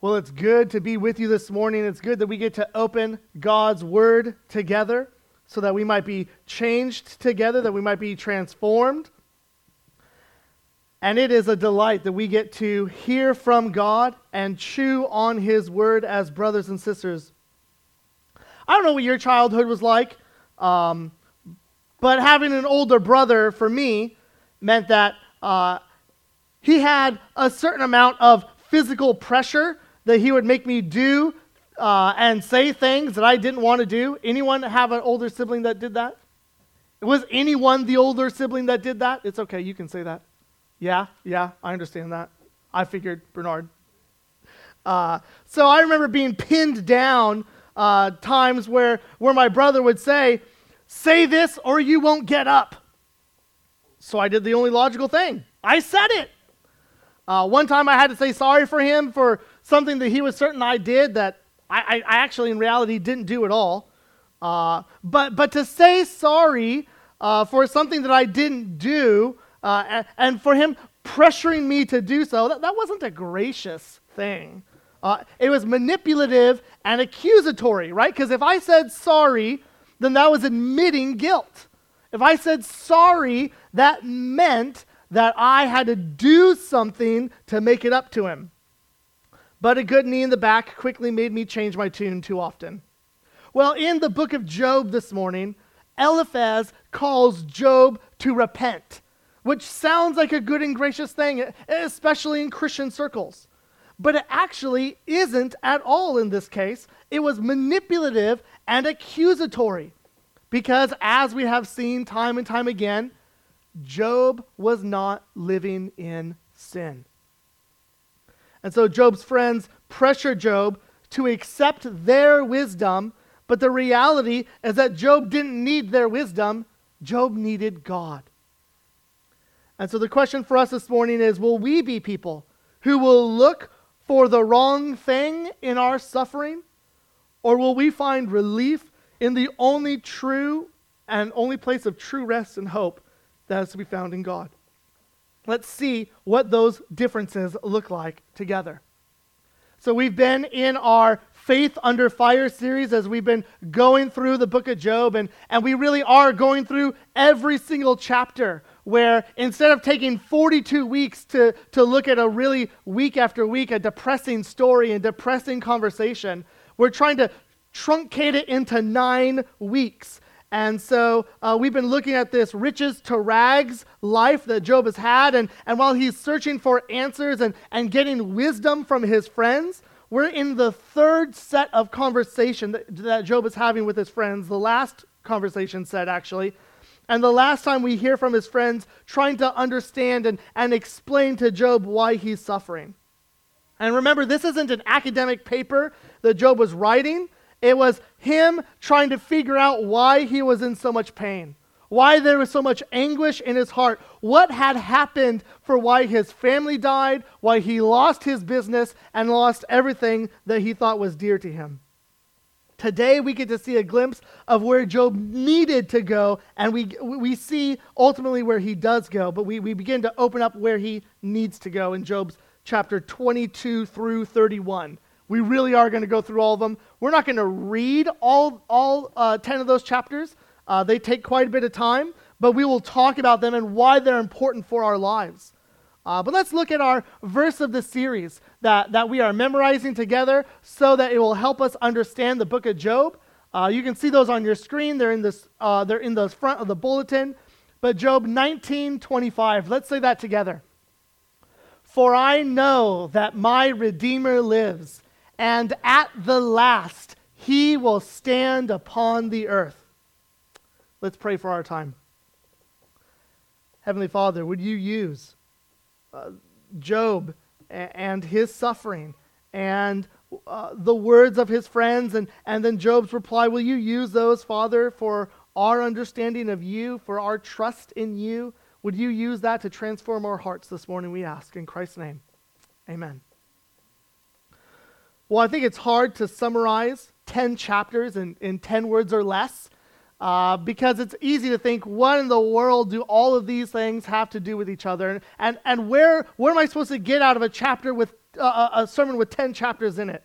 Well, it's good to be with you this morning. It's good that we get to open God's Word together so that we might be changed together, that we might be transformed. And it is a delight that we get to hear from God and chew on His Word as brothers and sisters. I don't know what your childhood was like, um, but having an older brother for me meant that uh, he had a certain amount of physical pressure that he would make me do uh, and say things that I didn't want to do. Anyone have an older sibling that did that? Was anyone the older sibling that did that? It's okay, you can say that. Yeah, yeah, I understand that. I figured, Bernard. Uh, so I remember being pinned down uh, times where, where my brother would say, Say this or you won't get up. So I did the only logical thing I said it. Uh, one time I had to say sorry for him for something that he was certain I did that I, I, actually, in reality, didn't do at all. Uh, but, but to say sorry uh, for something that I didn't do, uh, and, and, for him pressuring me to do so, that, that wasn't a gracious thing. Uh, it was manipulative and accusatory, right? Because if I said sorry, then that was admitting guilt. If I said sorry, that meant that I had to do something to make it up to him. But a good knee in the back quickly made me change my tune too often. Well, in the book of Job this morning, Eliphaz calls Job to repent, which sounds like a good and gracious thing, especially in Christian circles. But it actually isn't at all in this case. It was manipulative and accusatory. Because as we have seen time and time again, Job was not living in sin. And so Job's friends pressure Job to accept their wisdom, but the reality is that Job didn't need their wisdom, Job needed God. And so the question for us this morning is will we be people who will look for the wrong thing in our suffering? Or will we find relief in the only true and only place of true rest and hope that is to be found in God? Let's see what those differences look like together. So, we've been in our Faith Under Fire series as we've been going through the book of Job, and, and we really are going through every single chapter. Where instead of taking 42 weeks to, to look at a really week after week, a depressing story and depressing conversation, we're trying to truncate it into nine weeks and so uh, we've been looking at this riches to rags life that Job has had. And, and while he's searching for answers and, and getting wisdom from his friends, we're in the third set of conversation that, that Job is having with his friends. The last conversation set, actually. And the last time we hear from his friends trying to understand and, and explain to Job why he's suffering. And remember, this isn't an academic paper that Job was writing. It was him trying to figure out why he was in so much pain, why there was so much anguish in his heart, what had happened for why his family died, why he lost his business, and lost everything that he thought was dear to him. Today, we get to see a glimpse of where Job needed to go, and we, we see ultimately where he does go, but we, we begin to open up where he needs to go in Job's chapter 22 through 31. We really are going to go through all of them. We're not going to read all, all uh, 10 of those chapters. Uh, they take quite a bit of time, but we will talk about them and why they're important for our lives. Uh, but let's look at our verse of the series that, that we are memorizing together so that it will help us understand the book of Job. Uh, you can see those on your screen. They're in, this, uh, they're in the front of the bulletin. But Job 19:25. Let's say that together. For I know that my Redeemer lives and at the last he will stand upon the earth. Let's pray for our time. Heavenly Father, would you use uh, Job and his suffering and uh, the words of his friends and, and then Job's reply? Will you use those, Father, for our understanding of you, for our trust in you? Would you use that to transform our hearts this morning, we ask. In Christ's name, amen. Well, I think it's hard to summarize 10 chapters in, in 10 words or less uh, because it's easy to think, what in the world do all of these things have to do with each other? And, and, where, what am I supposed to get out of a chapter with uh, a sermon with 10 chapters in it.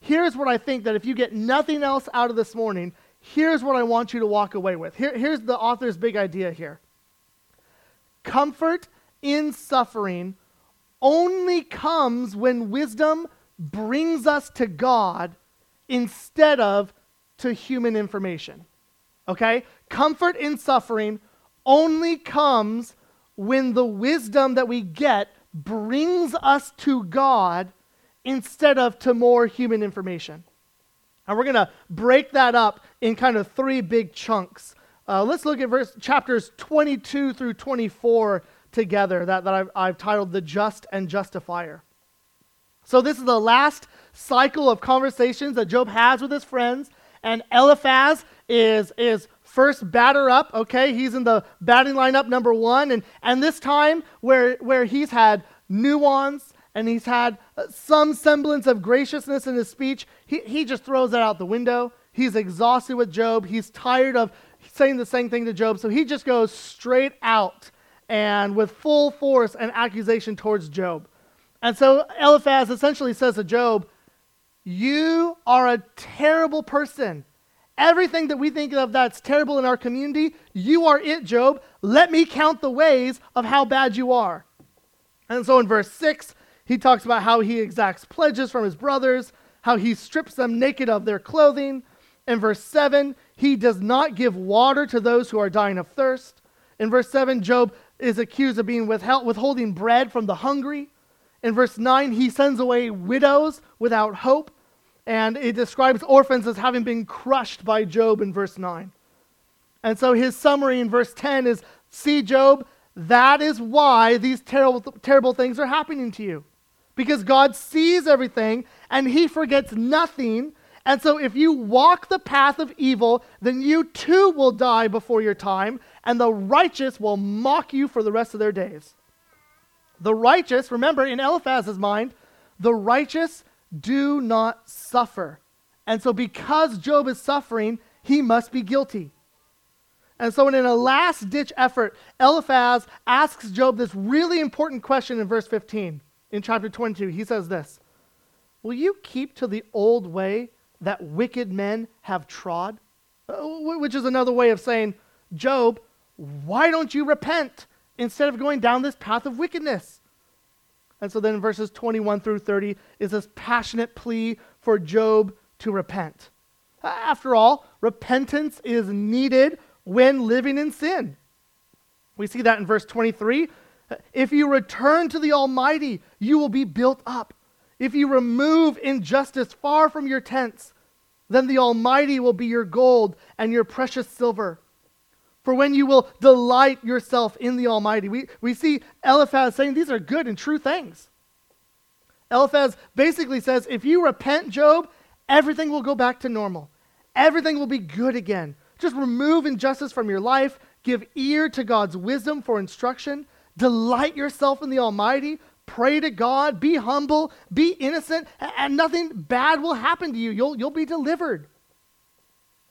Here's what I think that if you get nothing else out of this morning, here's what I want you to walk away with. Here, here's the author's big idea here comfort in suffering only comes when wisdom brings us to God instead of to human information. Okay? Comfort in suffering only comes when the wisdom that we get brings us to God instead of to more human information. And we're going to break that up in kind of three big chunks. Uh, let's look at verse chapters 22 through 24 together that, that I've, I've titled The Just and Justifier. So, this is the last cycle of conversations that Job has with his friends, and Eliphaz is, is first batter up, okay? He's in the batting lineup number one, and, and this time where, where he's had nuance and he's had some semblance of graciousness in his speech, he, he just throws that out the window. He's exhausted with Job. He's tired of saying the same thing to Job, so he just goes straight out and with full force and accusation towards Job. And so Eliphaz essentially says to Job, You are a terrible person. Everything that we think of that's terrible in our community, you are it, Job. Let me count the ways of how bad you are. And so in verse 6, he talks about how he exacts pledges from his brothers, how he strips them naked of their clothing. In verse 7, he does not give water to those who are dying of thirst. In verse 7, Job is accused of being withheld, withholding bread from the hungry. In verse 9, he sends away widows without hope. And it describes orphans as having been crushed by Job in verse 9. And so his summary in verse 10 is See, Job, that is why these terrible, terrible things are happening to you. Because God sees everything and he forgets nothing. And so if you walk the path of evil, then you too will die before your time, and the righteous will mock you for the rest of their days. The righteous, remember, in Eliphaz's mind, the righteous do not suffer. And so, because Job is suffering, he must be guilty. And so, in a last ditch effort, Eliphaz asks Job this really important question in verse 15. In chapter 22, he says this Will you keep to the old way that wicked men have trod? Uh, which is another way of saying, Job, why don't you repent instead of going down this path of wickedness? And so then verses 21 through 30 is this passionate plea for Job to repent. After all, repentance is needed when living in sin. We see that in verse 23. If you return to the Almighty, you will be built up. If you remove injustice far from your tents, then the Almighty will be your gold and your precious silver for when you will delight yourself in the Almighty. We, we see Eliphaz saying these are good and true things. Eliphaz basically says if you repent, Job, everything will go back to normal. Everything will be good again. Just remove injustice from your life, give ear to God's wisdom for instruction, delight yourself in the Almighty, pray to God, be humble, be innocent, and nothing bad will happen to you. You'll, you'll be delivered.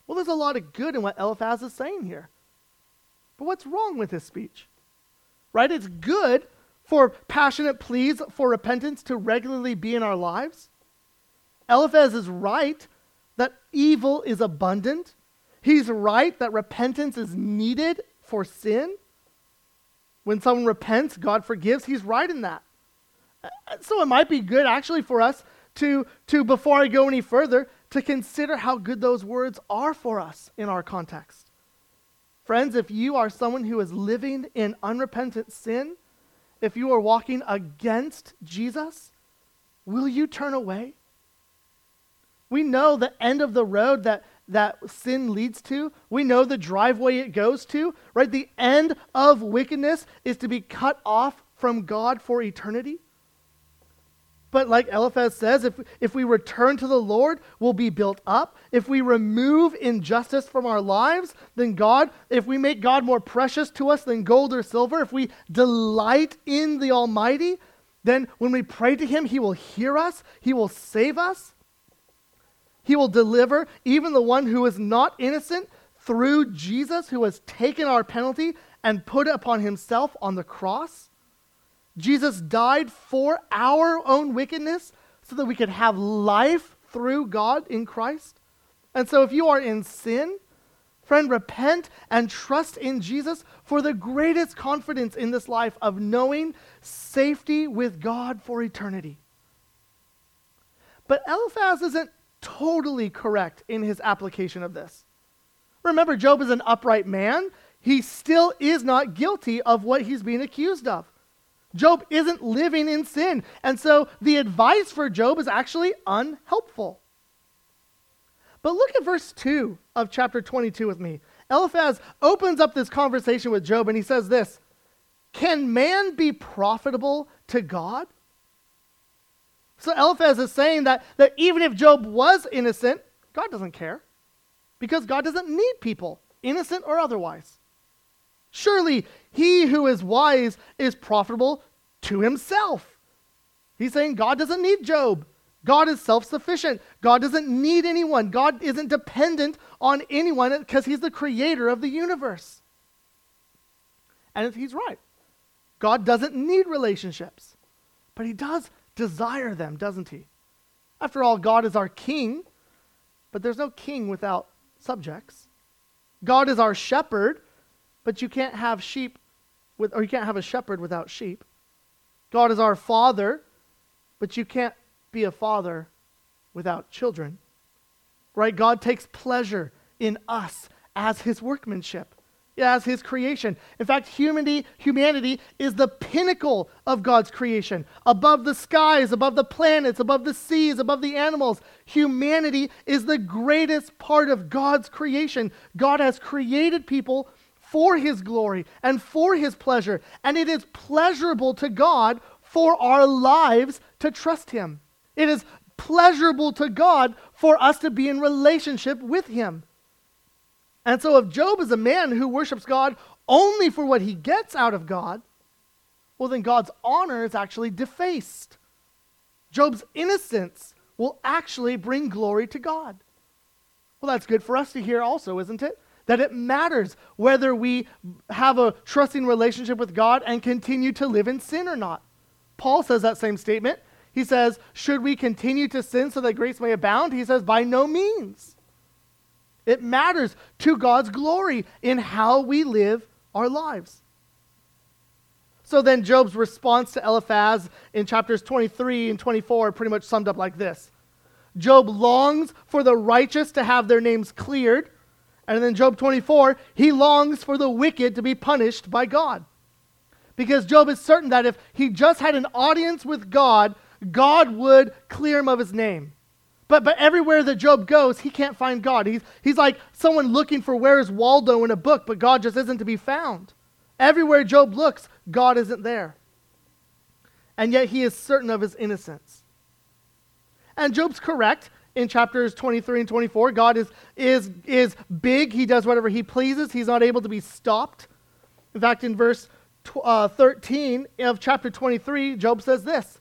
Well, there's a lot of good in what Eliphaz is saying here. But what's wrong with his speech? Right? It's good for passionate pleas for repentance to regularly be in our lives. Eliphaz is right that evil is abundant. He's right that repentance is needed for sin. When someone repents, God forgives. He's right in that. So it might be good actually for us to, to before I go any further, to consider how good those words are for us in our context. Friends, if you are someone who is living in unrepentant sin, if you are walking against Jesus, will you turn away? We know the end of the road that, that sin leads to. We know the driveway it goes to, right? The end of wickedness is to be cut off from God for eternity. But like Eliphaz says, if, if we return to the Lord, we'll be built up. If we remove injustice from our lives, then God, if we make God more precious to us than gold or silver, if we delight in the Almighty, then when we pray to Him, He will hear us, He will save us, He will deliver even the one who is not innocent through Jesus, who has taken our penalty and put it upon Himself on the cross. Jesus died for our own wickedness so that we could have life through God in Christ. And so if you are in sin, friend, repent and trust in Jesus for the greatest confidence in this life of knowing safety with God for eternity. But Eliphaz isn't totally correct in his application of this. Remember, Job is an upright man. He still is not guilty of what he's being accused of. Job isn't living in sin. And so the advice for Job is actually unhelpful. But look at verse 2 of chapter 22 with me. Eliphaz opens up this conversation with Job and he says this Can man be profitable to God? So Eliphaz is saying that, that even if Job was innocent, God doesn't care because God doesn't need people, innocent or otherwise. Surely he who is wise is profitable to himself. He's saying God doesn't need Job. God is self sufficient. God doesn't need anyone. God isn't dependent on anyone because he's the creator of the universe. And he's right. God doesn't need relationships, but he does desire them, doesn't he? After all, God is our king, but there's no king without subjects. God is our shepherd, but you can't have sheep with, or you can't have a shepherd without sheep. God is our father, but you can't be a father without children. Right? God takes pleasure in us as his workmanship, as his creation. In fact, humanity, humanity is the pinnacle of God's creation. Above the skies, above the planets, above the seas, above the animals, humanity is the greatest part of God's creation. God has created people for his glory and for his pleasure. And it is pleasurable to God for our lives to trust him. It is pleasurable to God for us to be in relationship with him. And so if Job is a man who worships God only for what he gets out of God, well, then God's honor is actually defaced. Job's innocence will actually bring glory to God. Well, that's good for us to hear also, isn't it? That it matters whether we have a trusting relationship with God and continue to live in sin or not. Paul says that same statement. He says, Should we continue to sin so that grace may abound? He says, By no means. It matters to God's glory in how we live our lives. So then, Job's response to Eliphaz in chapters 23 and 24 pretty much summed up like this Job longs for the righteous to have their names cleared and then Job 24, he longs for the wicked to be punished by God. Because Job is certain that if he just had an audience with God, God would clear him of his name. But, but everywhere that Job goes, he can't find God. He's, he's like someone looking for where is Waldo in a book, but God just isn't to be found. Everywhere Job looks, God isn't there. And yet he is certain of his innocence. And Job's correct in chapters 23 and 24. God is, is, is big. He does whatever he pleases. He's not able to be stopped. In fact, in verse uh, 13 of chapter 23, Job says this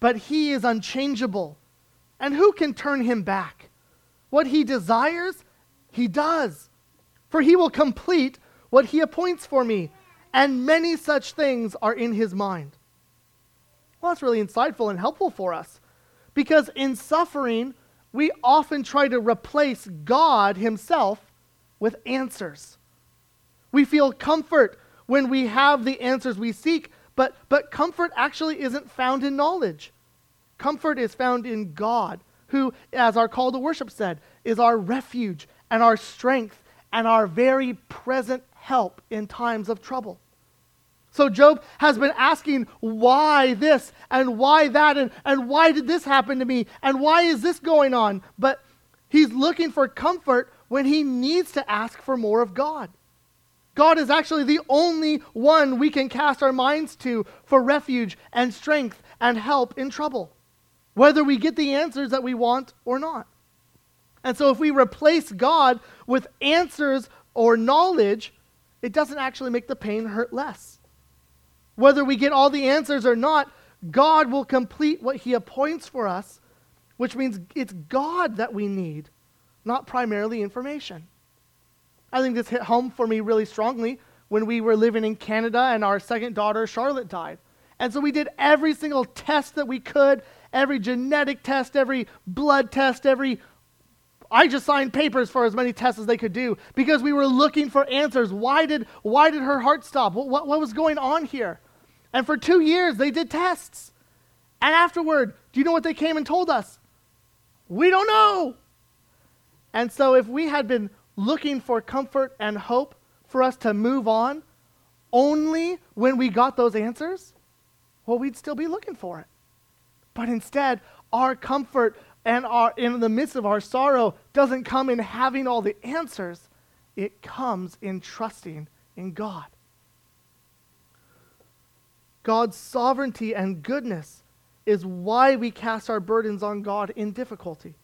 But he is unchangeable, and who can turn him back? What he desires, he does. For he will complete what he appoints for me, and many such things are in his mind. Well, that's really insightful and helpful for us. Because in suffering, we often try to replace God Himself with answers. We feel comfort when we have the answers we seek, but, but comfort actually isn't found in knowledge. Comfort is found in God, who, as our call to worship said, is our refuge and our strength and our very present help in times of trouble. So Job has been asking why this and why that and, and why did this happen to me and why is this going on? But he's looking for comfort when he needs to ask for more of God. God is actually the only one we can cast our minds to for refuge and strength and help in trouble, whether we get the answers that we want or not. And so if we replace God with answers or knowledge, it doesn't actually make the pain hurt less. Whether we get all the answers or not, God will complete what He appoints for us, which means it's God that we need, not primarily information. I think this hit home for me really strongly when we were living in Canada and our second daughter, Charlotte, died. And so we did every single test that we could, every genetic test, every blood test, every I just signed papers for as many tests as they could do because we were looking for answers. Why did, why did her heart stop? What, what, what was going on here? And for two years, they did tests. And afterward, do you know what they came and told us? We don't know. And so, if we had been looking for comfort and hope for us to move on only when we got those answers, well, we'd still be looking for it. But instead, our comfort and our, in the midst of our sorrow doesn't come in having all the answers, it comes in trusting in God. God's sovereignty and goodness is why we cast our burdens on God in difficulty.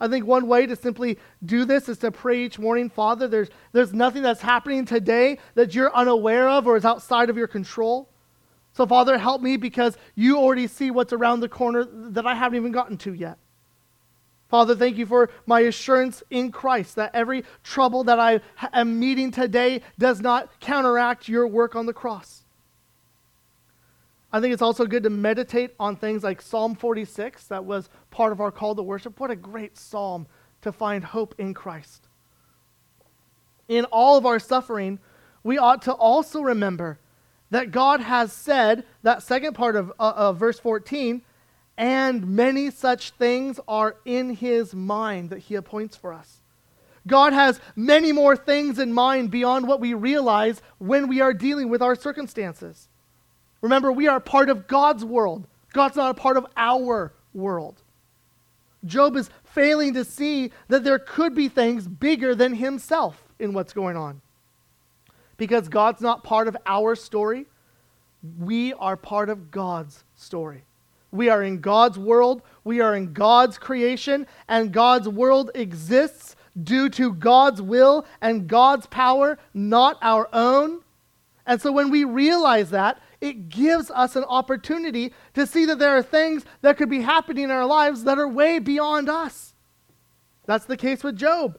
I think one way to simply do this is to pray each morning, Father, there's, there's nothing that's happening today that you're unaware of or is outside of your control. So, Father, help me because you already see what's around the corner that I haven't even gotten to yet. Father, thank you for my assurance in Christ that every trouble that I am meeting today does not counteract your work on the cross. I think it's also good to meditate on things like Psalm 46, that was part of our call to worship. What a great psalm to find hope in Christ. In all of our suffering, we ought to also remember that God has said, that second part of, uh, of verse 14, and many such things are in his mind that he appoints for us. God has many more things in mind beyond what we realize when we are dealing with our circumstances. Remember, we are part of God's world. God's not a part of our world. Job is failing to see that there could be things bigger than himself in what's going on because God's not part of our story. We are part of God's story. We are in God's world, we are in God's creation, and God's world exists due to God's will and God's power, not our own. And so when we realize that, it gives us an opportunity to see that there are things that could be happening in our lives that are way beyond us. That's the case with Job.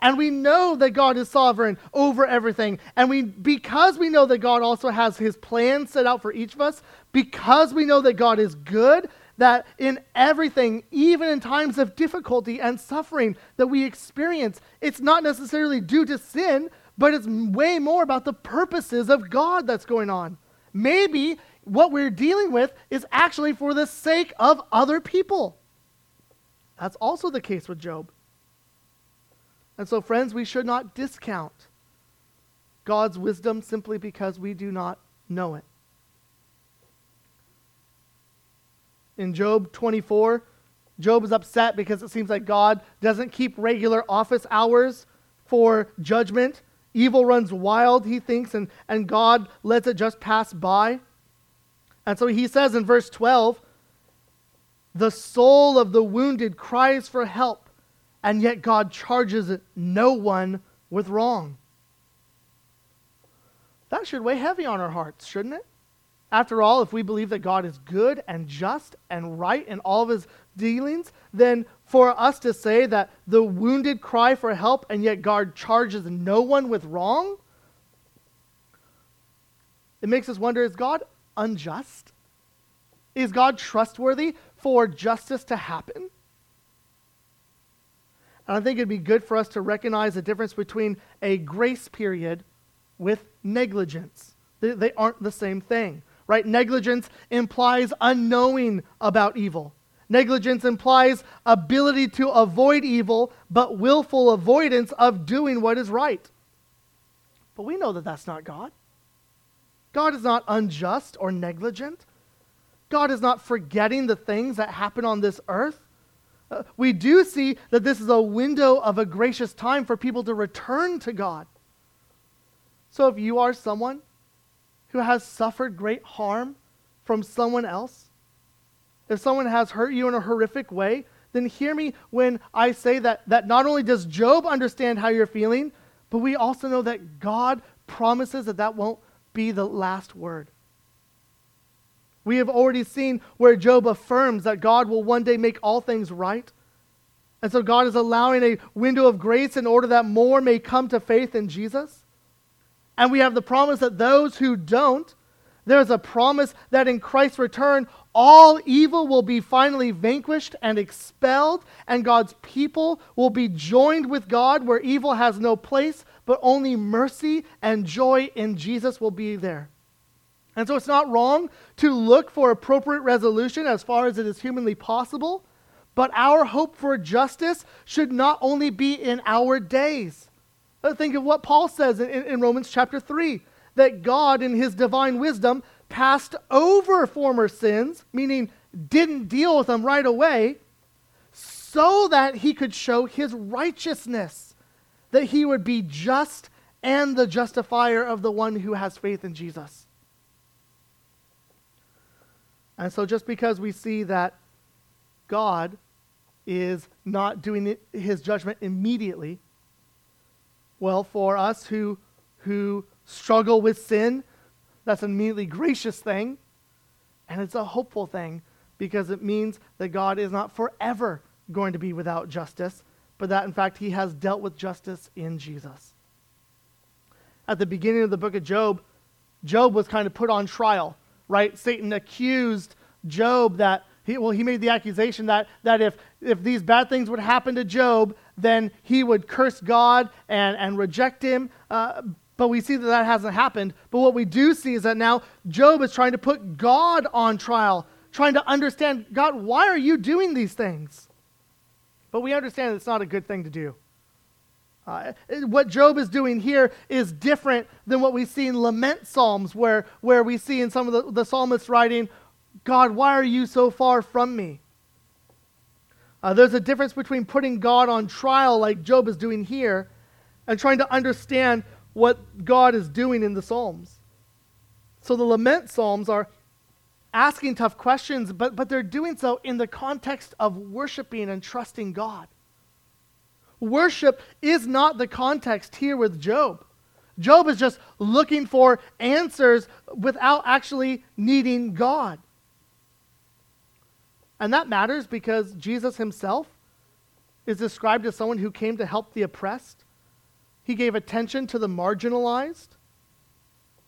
And we know that God is sovereign over everything. And we because we know that God also has his plan set out for each of us, because we know that God is good, that in everything, even in times of difficulty and suffering that we experience, it's not necessarily due to sin, but it's way more about the purposes of God that's going on. Maybe what we're dealing with is actually for the sake of other people. That's also the case with Job. And so, friends, we should not discount God's wisdom simply because we do not know it. In Job 24, Job is upset because it seems like God doesn't keep regular office hours for judgment. Evil runs wild, he thinks, and, and God lets it just pass by. And so he says in verse 12, the soul of the wounded cries for help and yet God charges no one with wrong. That should weigh heavy on our hearts, shouldn't it? After all, if we believe that God is good and just and right in all of his dealings, then for us to say that the wounded cry for help and yet God charges no one with wrong, it makes us wonder is God unjust? Is God trustworthy for justice to happen? And I think it'd be good for us to recognize the difference between a grace period with negligence. They, they aren't the same thing, right? Negligence implies unknowing about evil. Negligence implies ability to avoid evil, but willful avoidance of doing what is right. But we know that that's not God. God is not unjust or negligent. God is not forgetting the things that happen on this earth. Uh, we do see that this is a window of a gracious time for people to return to God. So if you are someone who has suffered great harm from someone else, if someone has hurt you in a horrific way, then hear me when I say that, that not only does Job understand how you're feeling, but we also know that God promises that that won't be the last word. We have already seen where Job affirms that God will one day make all things right. And so God is allowing a window of grace in order that more may come to faith in Jesus. And we have the promise that those who don't, There's a promise that in Christ's return, all evil will be finally vanquished and expelled, and God's people will be joined with God where evil has no place, but only mercy and joy in Jesus will be there. And so it's not wrong to look for appropriate resolution as far as it is humanly possible, but our hope for justice should not only be in our days. Think of what Paul says in, in Romans chapter 3 that God, in his divine wisdom, passed over former sins, meaning didn't deal with them right away, so that he could show his righteousness, that he would be just and the justifier of the one who has faith in Jesus. And so, just because we see that God is not doing his judgment immediately, well, for us who, who struggle with sin, that's an immediately gracious thing. And it's a hopeful thing because it means that God is not forever going to be without justice, but that in fact he has dealt with justice in Jesus. At the beginning of the book of Job, Job was kind of put on trial, right? Satan accused Job that he, well, he made the accusation that, that if, if these bad things would happen to Job, then he would curse God and, and reject him. Uh, but we see that that hasn't happened. But what we do see is that now Job is trying to put God on trial, trying to understand God, why are you doing these things? But we understand that it's not a good thing to do. Uh, what Job is doing here is different than what we see in lament psalms, where, where we see in some of the, the psalmists writing, God, why are you so far from me? Uh, there's a difference between putting God on trial, like Job is doing here, and trying to understand what God is doing in the Psalms. So the lament Psalms are asking tough questions, but, but they're doing so in the context of worshiping and trusting God. Worship is not the context here with Job. Job is just looking for answers without actually needing God. And that matters because Jesus himself is described as someone who came to help the oppressed, he gave attention to the marginalized.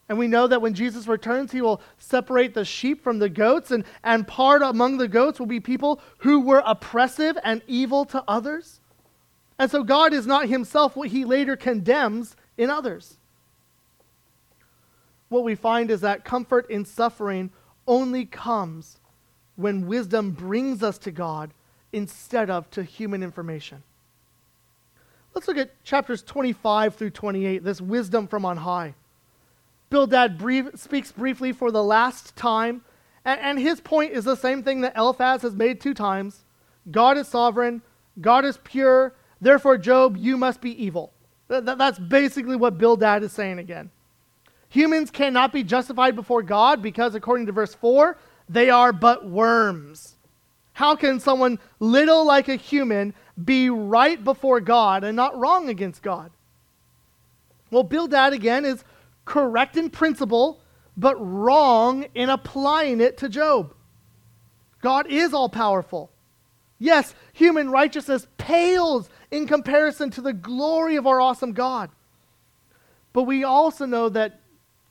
And we know that when Jesus returns, he will separate the sheep from the goats, and, and part among the goats will be people who were oppressive and evil to others. And so God is not himself what he later condemns in others. What we find is that comfort in suffering only comes when wisdom brings us to God instead of to human information. Let's look at chapters 25 through 28, this wisdom from on high. Bildad brief, speaks briefly for the last time, and, and his point is the same thing that Eliphaz has made two times God is sovereign, God is pure, therefore, Job, you must be evil. that's basically what Bildad is saying again. Humans cannot be justified before God because, according to verse 4, they are but worms. How can someone little like a human be right before God and not wrong against God. Well, Bildad again is correct in principle, but wrong in applying it to Job. God is all powerful. Yes, human righteousness pales in comparison to the glory of our awesome God. But we also know that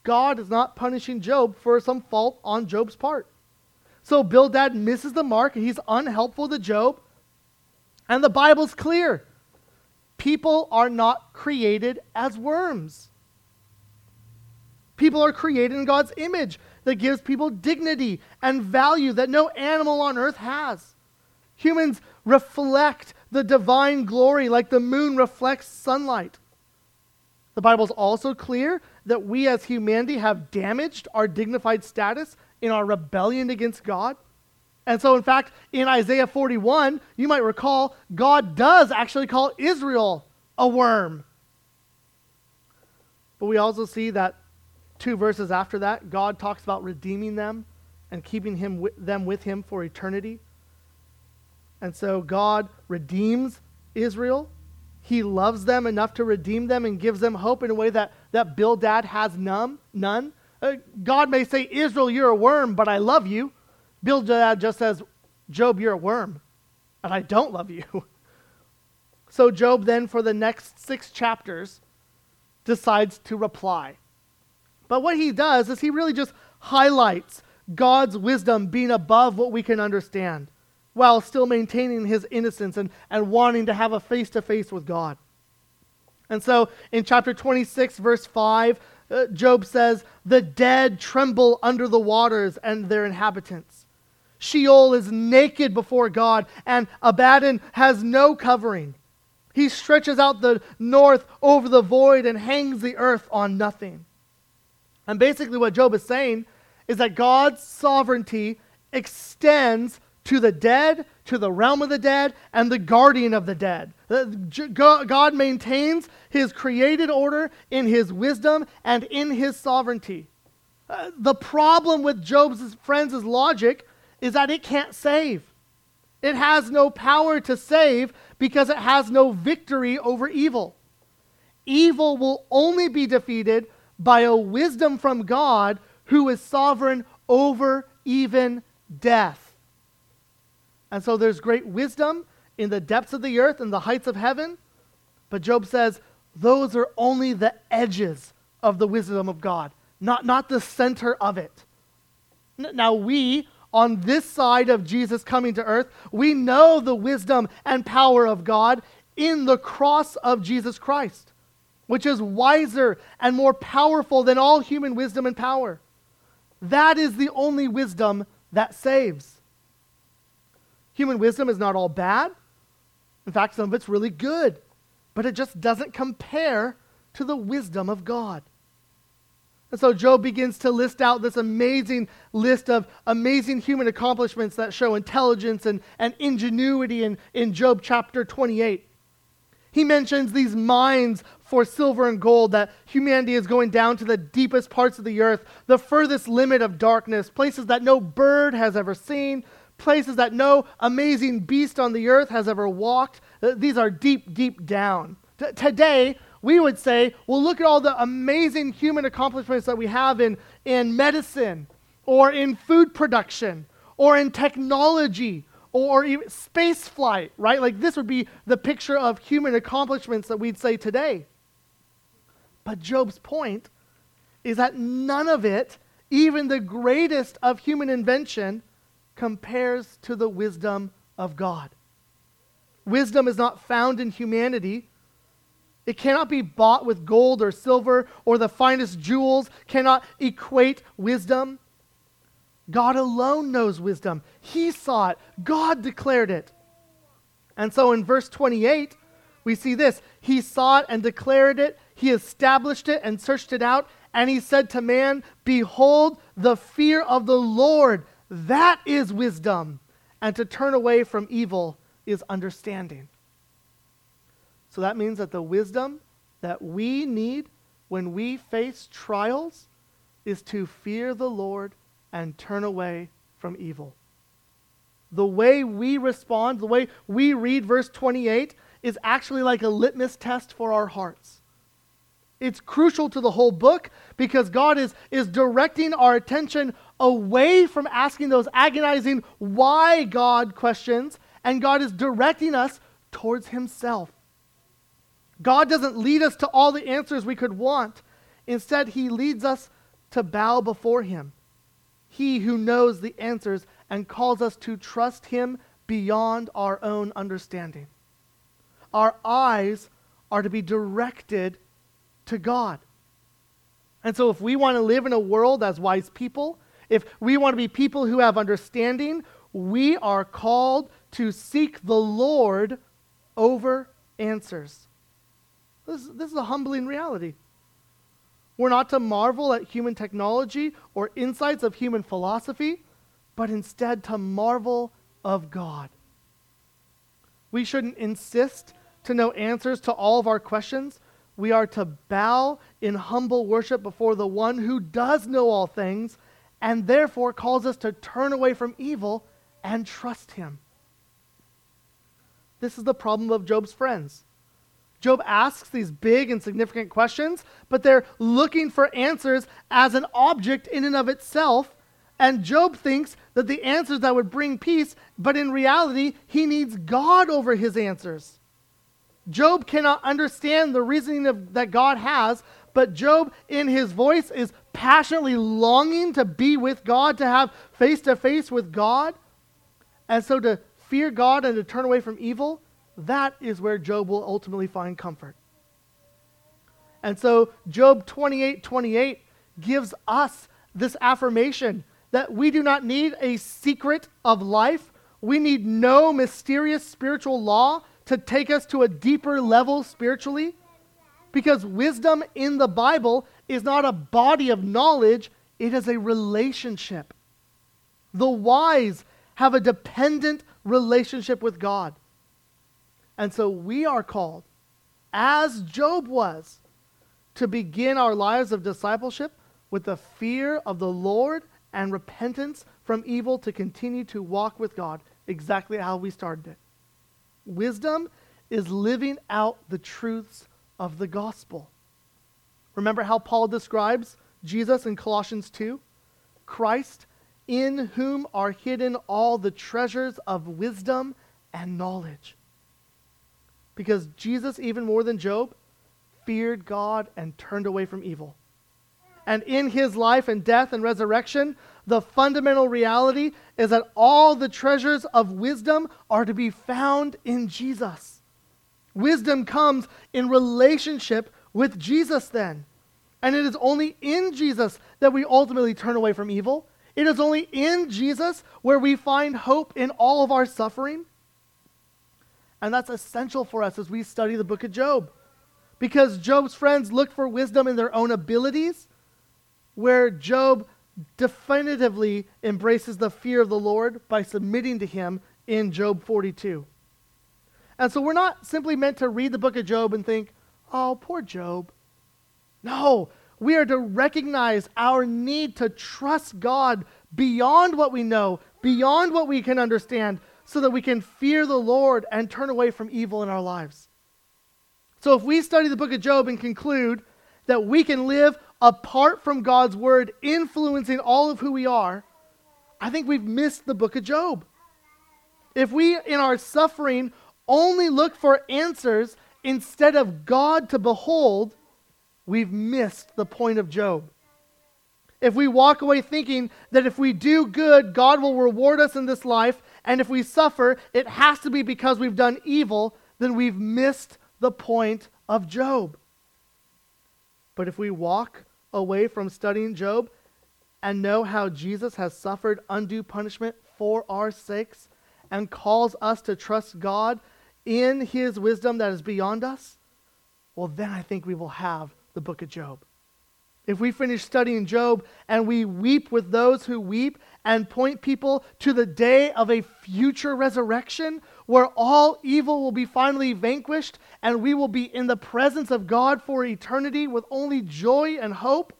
God is not punishing Job for some fault on Job's part. So Bildad misses the mark, and he's unhelpful to Job. And the Bible's clear people are not created as worms. People are created in God's image that gives people dignity and value that no animal on earth has. Humans reflect the divine glory like the moon reflects sunlight. The Bible's also clear that we as humanity have damaged our dignified status in our rebellion against God. And so, in fact, in Isaiah 41, you might recall, God does actually call Israel a worm. But we also see that two verses after that, God talks about redeeming them and keeping him them with him for eternity. And so God redeems Israel. He loves them enough to redeem them and gives them hope in a way that, that Bildad has none. none. Uh, God may say, Israel, you're a worm, but I love you. Bildad just says, Job, you're a worm, and I don't love you. So Job then, for the next six chapters, decides to reply. But what he does is he really just highlights God's wisdom being above what we can understand while still maintaining his innocence and, and wanting to have a face to face with God. And so in chapter 26, verse 5, uh, Job says, The dead tremble under the waters and their inhabitants. Sheol is naked before God, and Abaddon has no covering. He stretches out the north over the void and hangs the earth on nothing. And basically, what Job is saying is that God's sovereignty extends to the dead, to the realm of the dead, and the guardian of the dead. God maintains his created order in his wisdom and in his sovereignty. Uh, the problem with Job's friends' logic is that it can't save. It has no power to save because it has no victory over evil. Evil will only be defeated by a wisdom from God who is sovereign over even death. And so there's great wisdom in the depths of the earth and the heights of heaven. But Job says those are only the edges of the wisdom of God, not, not the center of it. Now, we, on this side of Jesus coming to earth, we know the wisdom and power of God in the cross of Jesus Christ, which is wiser and more powerful than all human wisdom and power. That is the only wisdom that saves. Human wisdom is not all bad. In fact, some of it's really good, but it just doesn't compare to the wisdom of God. And so Job begins to list out this amazing list of amazing human accomplishments that show intelligence and, and ingenuity in, in Job chapter 28. He mentions these mines for silver and gold, that humanity is going down to the deepest parts of the earth, the furthest limit of darkness, places that no bird has ever seen, places that no amazing beast on the earth has ever walked. These are deep, deep down. T- today, we would say, well, look at all the amazing human accomplishments that we have in, in medicine, or in food production, or in technology, or even space flight, right? Like this would be the picture of human accomplishments that we'd say today. But Job's point is that none of it, even the greatest of human invention, compares to the wisdom of God. Wisdom is not found in humanity. It cannot be bought with gold or silver or the finest jewels, cannot equate wisdom. God alone knows wisdom. He saw it, God declared it. And so in verse 28, we see this He saw it and declared it he established it and searched it out, and he said to man, Behold, the fear of the Lord, that is wisdom, and to turn away from evil is understanding. So that means that the wisdom that we need when we face trials is to fear the Lord and turn away from evil. The way we respond, the way we read verse 28, is actually like a litmus test for our hearts. It's crucial to the whole book because God is, is directing our attention away from asking those agonizing why God questions, and God is directing us towards Himself. God doesn't lead us to all the answers we could want. Instead, He leads us to bow before Him. He who knows the answers and calls us to trust Him beyond our own understanding. Our eyes are to be directed to God. And so, if we want to live in a world as wise people, if we want to be people who have understanding, we are called to seek the Lord over answers. This, this is a humbling reality. We're not to marvel at human technology or insights of human philosophy, but instead to marvel of God. We shouldn't insist to know answers to all of our questions, we are to bow in humble worship before the one who does know all things and therefore calls us to turn away from evil and trust him. This is the problem of Job's friends. Job asks these big and significant questions, but they're looking for answers as an object in and of itself. And Job thinks that the answers that would bring peace, but in reality, he needs God over his answers. Job cannot understand the reasoning of, that God has, but Job, in his voice, is passionately longing to be with God, to have face to face with God. And so to fear God and to turn away from evil, that is where Job will ultimately find comfort. And so Job 28 28 gives us this affirmation that we do not need a secret of life. We need no mysterious spiritual law to take us to a deeper level spiritually. Because wisdom in the Bible is not a body of knowledge, it is a relationship. The wise have a dependent relationship with God. And so we are called, as Job was, to begin our lives of discipleship with the fear of the Lord and repentance from evil to continue to walk with God exactly how we started it. Wisdom is living out the truths of the gospel. Remember how Paul describes Jesus in Colossians 2? Christ, in whom are hidden all the treasures of wisdom and knowledge. Because Jesus, even more than Job, feared God and turned away from evil. And in his life and death and resurrection, the fundamental reality is that all the treasures of wisdom are to be found in Jesus. Wisdom comes in relationship with Jesus, then. And it is only in Jesus that we ultimately turn away from evil. It is only in Jesus where we find hope in all of our suffering. And that's essential for us as we study the book of Job. Because Job's friends looked for wisdom in their own abilities, where Job definitively embraces the fear of the Lord by submitting to him in Job 42. And so we're not simply meant to read the book of Job and think, oh, poor Job. No, we are to recognize our need to trust God beyond what we know, beyond what we can understand, so that we can fear the Lord and turn away from evil in our lives. So if we study the book of Job and conclude that we can live apart from God's word influencing all of who we are, I think we've missed the book of Job. If we, in our suffering, only look for answers instead of God to behold, we've missed the point of Job. If we walk away thinking that if we do good, God will reward us in this life, and if we suffer, it has to be because we've done evil, then we've missed the point of Job. But if we walk away from studying Job and know how Jesus has suffered undue punishment for our sakes and calls us to trust God in his wisdom that is beyond us, well, then I think we will have the book of Job. If we finish studying Job and we weep with those who weep and point people to the day of a future resurrection where all evil will be finally vanquished and we will be in the presence of God for eternity with only joy and hope,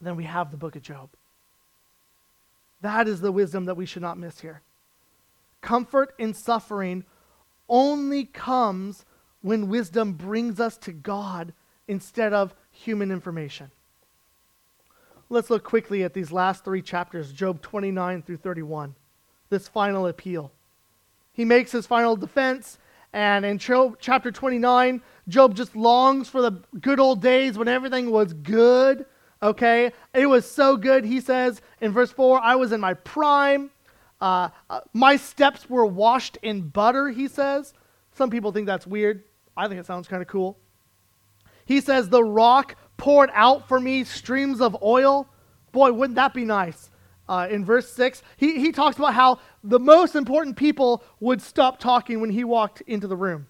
then we have the book of Job. That is the wisdom that we should not miss here. Comfort in suffering only comes when wisdom brings us to God instead of human information. Let's look quickly at these last three chapters, Job 29 through 31, this final appeal. He makes his final defense, and in chapter 29, Job just longs for the good old days when everything was good. Okay? It was so good, he says in verse 4 I was in my prime. Uh, uh, my steps were washed in butter, he says. Some people think that's weird. I think it sounds kind of cool. He says, The rock poured out for me streams of oil. Boy, wouldn't that be nice? Uh, in verse 6, he, he talks about how the most important people would stop talking when he walked into the room.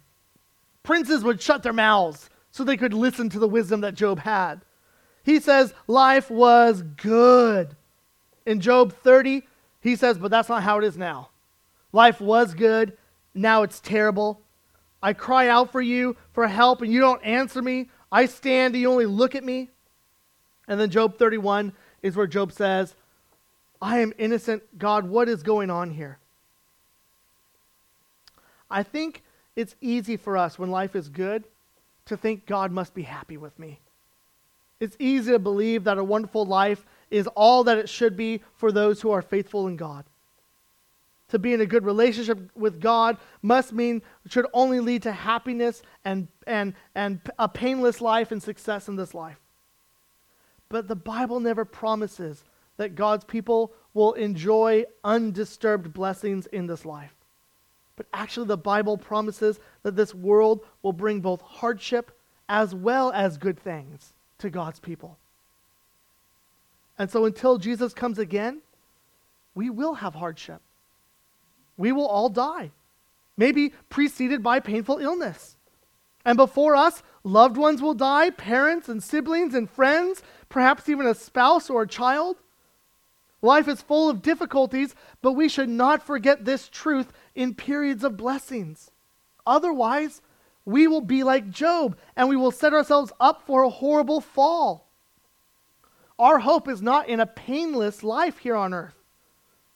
Princes would shut their mouths so they could listen to the wisdom that Job had. He says life was good. In Job 30, he says, but that's not how it is now. Life was good, now it's terrible. I cry out for you for help and you don't answer me. I stand, you only look at me. And then Job 31 is where Job says, I am innocent. God, what is going on here? I think it's easy for us when life is good to think God must be happy with me. It's easy to believe that a wonderful life is all that it should be for those who are faithful in God. To be in a good relationship with God must mean should only lead to happiness and and and a painless life and success in this life. But the Bible never promises that God's people will enjoy undisturbed blessings in this life. But actually the Bible promises that this world will bring both hardship as well as good things to God's people. And so until Jesus comes again, we will have hardship. We will all die, maybe preceded by painful illness. And before us, loved ones will die, parents and siblings and friends, perhaps even a spouse or a child. Life is full of difficulties, but we should not forget this truth in periods of blessings. Otherwise, we will be like Job and we will set ourselves up for a horrible fall. Our hope is not in a painless life here on earth.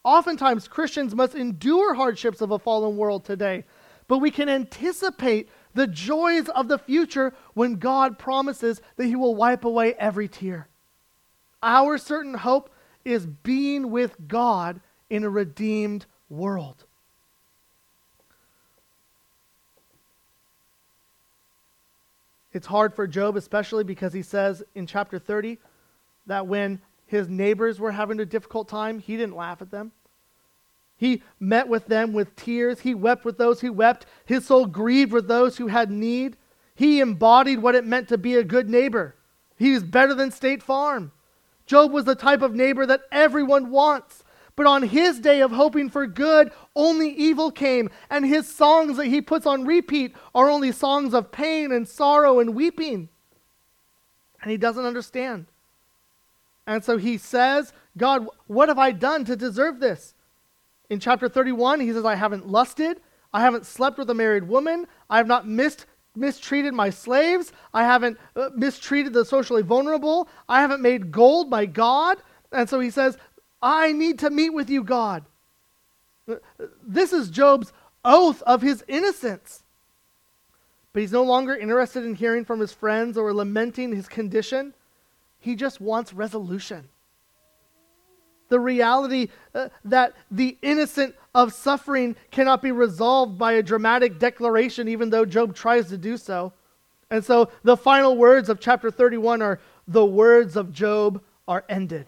Oftentimes, Christians must endure hardships of a fallen world today, but we can anticipate the joys of the future when God promises that He will wipe away every tear. Our certain hope is being with God in a redeemed world. It's hard for Job, especially because he says in chapter 30 that when his neighbors were having a difficult time, he didn't laugh at them. He met with them with tears. He wept with those who wept. His soul grieved with those who had need. He embodied what it meant to be a good neighbor. He was better than State Farm. Job was the type of neighbor that everyone wants. But on his day of hoping for good, only evil came, and his songs that he puts on repeat are only songs of pain and sorrow and weeping. And he doesn't understand. And so he says, God, what have I done to deserve this? In chapter 31, he says, I haven't lusted, I haven't slept with a married woman, I have not missed mistreated my slaves. I haven't uh, mistreated the socially vulnerable. I haven't made gold my God. And so he says, I need to meet with you, God. Uh, this is Job's oath of his innocence. But he's no longer interested in hearing from his friends or lamenting his condition. He just wants resolution. The reality uh, that the innocent of suffering cannot be resolved by a dramatic declaration, even though Job tries to do so. And so the final words of chapter 31 are the words of Job are ended.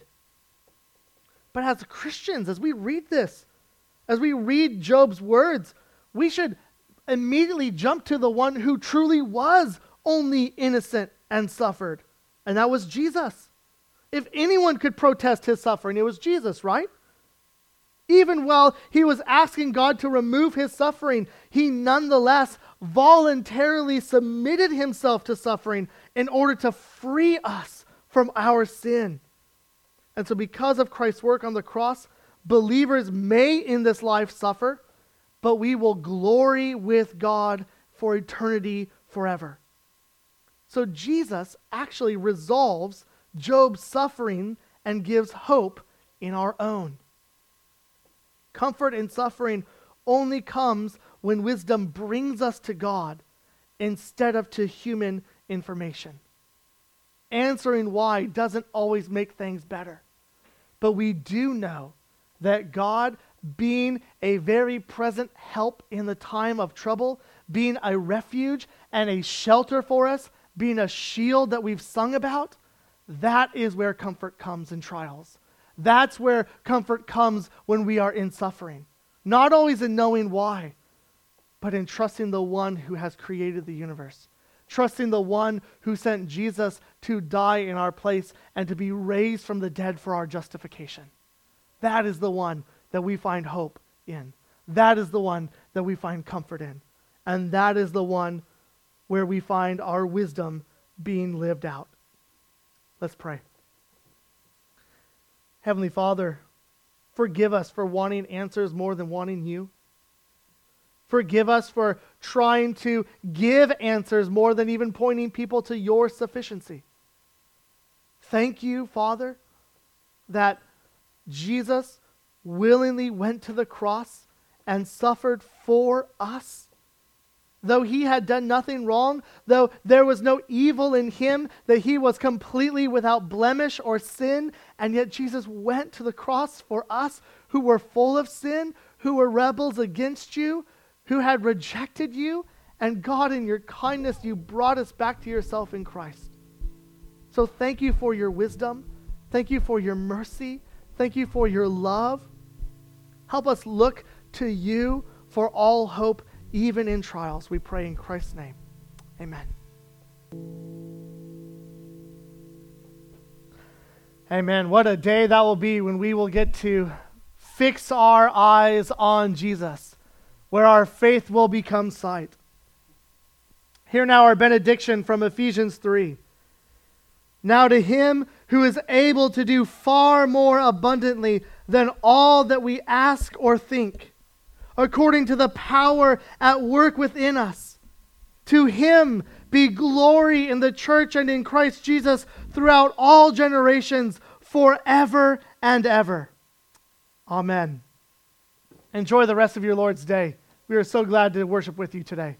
But as Christians, as we read this, as we read Job's words, we should immediately jump to the one who truly was only innocent and suffered, and that was Jesus. If anyone could protest his suffering, it was Jesus, right? Even while he was asking God to remove his suffering, he nonetheless voluntarily submitted himself to suffering in order to free us from our sin. And so, because of Christ's work on the cross, believers may in this life suffer, but we will glory with God for eternity forever. So, Jesus actually resolves Job's suffering and gives hope in our own. Comfort in suffering only comes when wisdom brings us to God instead of to human information. Answering why doesn't always make things better. But we do know that God, being a very present help in the time of trouble, being a refuge and a shelter for us, being a shield that we've sung about, that is where comfort comes in trials. That's where comfort comes when we are in suffering. Not always in knowing why, but in trusting the one who has created the universe. Trusting the one who sent Jesus to die in our place and to be raised from the dead for our justification. That is the one that we find hope in. That is the one that we find comfort in. And that is the one where we find our wisdom being lived out. Let's pray. Heavenly Father, forgive us for wanting answers more than wanting you. Forgive us for trying to give answers more than even pointing people to your sufficiency. Thank you, Father, that Jesus willingly went to the cross and suffered for us though he had done nothing wrong, though there was no evil in him, that he was completely without blemish or sin, and yet Jesus went to the cross for us who were full of sin, who were rebels against you, who had rejected you, and God, in your kindness, you brought us back to yourself in Christ. So thank you for your wisdom. Thank you for your mercy. Thank you for your love. Help us look to you for all hope, even in trials. We pray in Christ's name. Amen. Amen. What a day that will be when we will get to fix our eyes on Jesus, where our faith will become sight. Hear now our benediction from Ephesians 3. Now to him who is able to do far more abundantly than all that we ask or think, according to the power at work within us, to him be glory in the church and in Christ Jesus throughout all generations, forever and ever. Amen. Enjoy the rest of your Lord's day. We are so glad to worship with you today.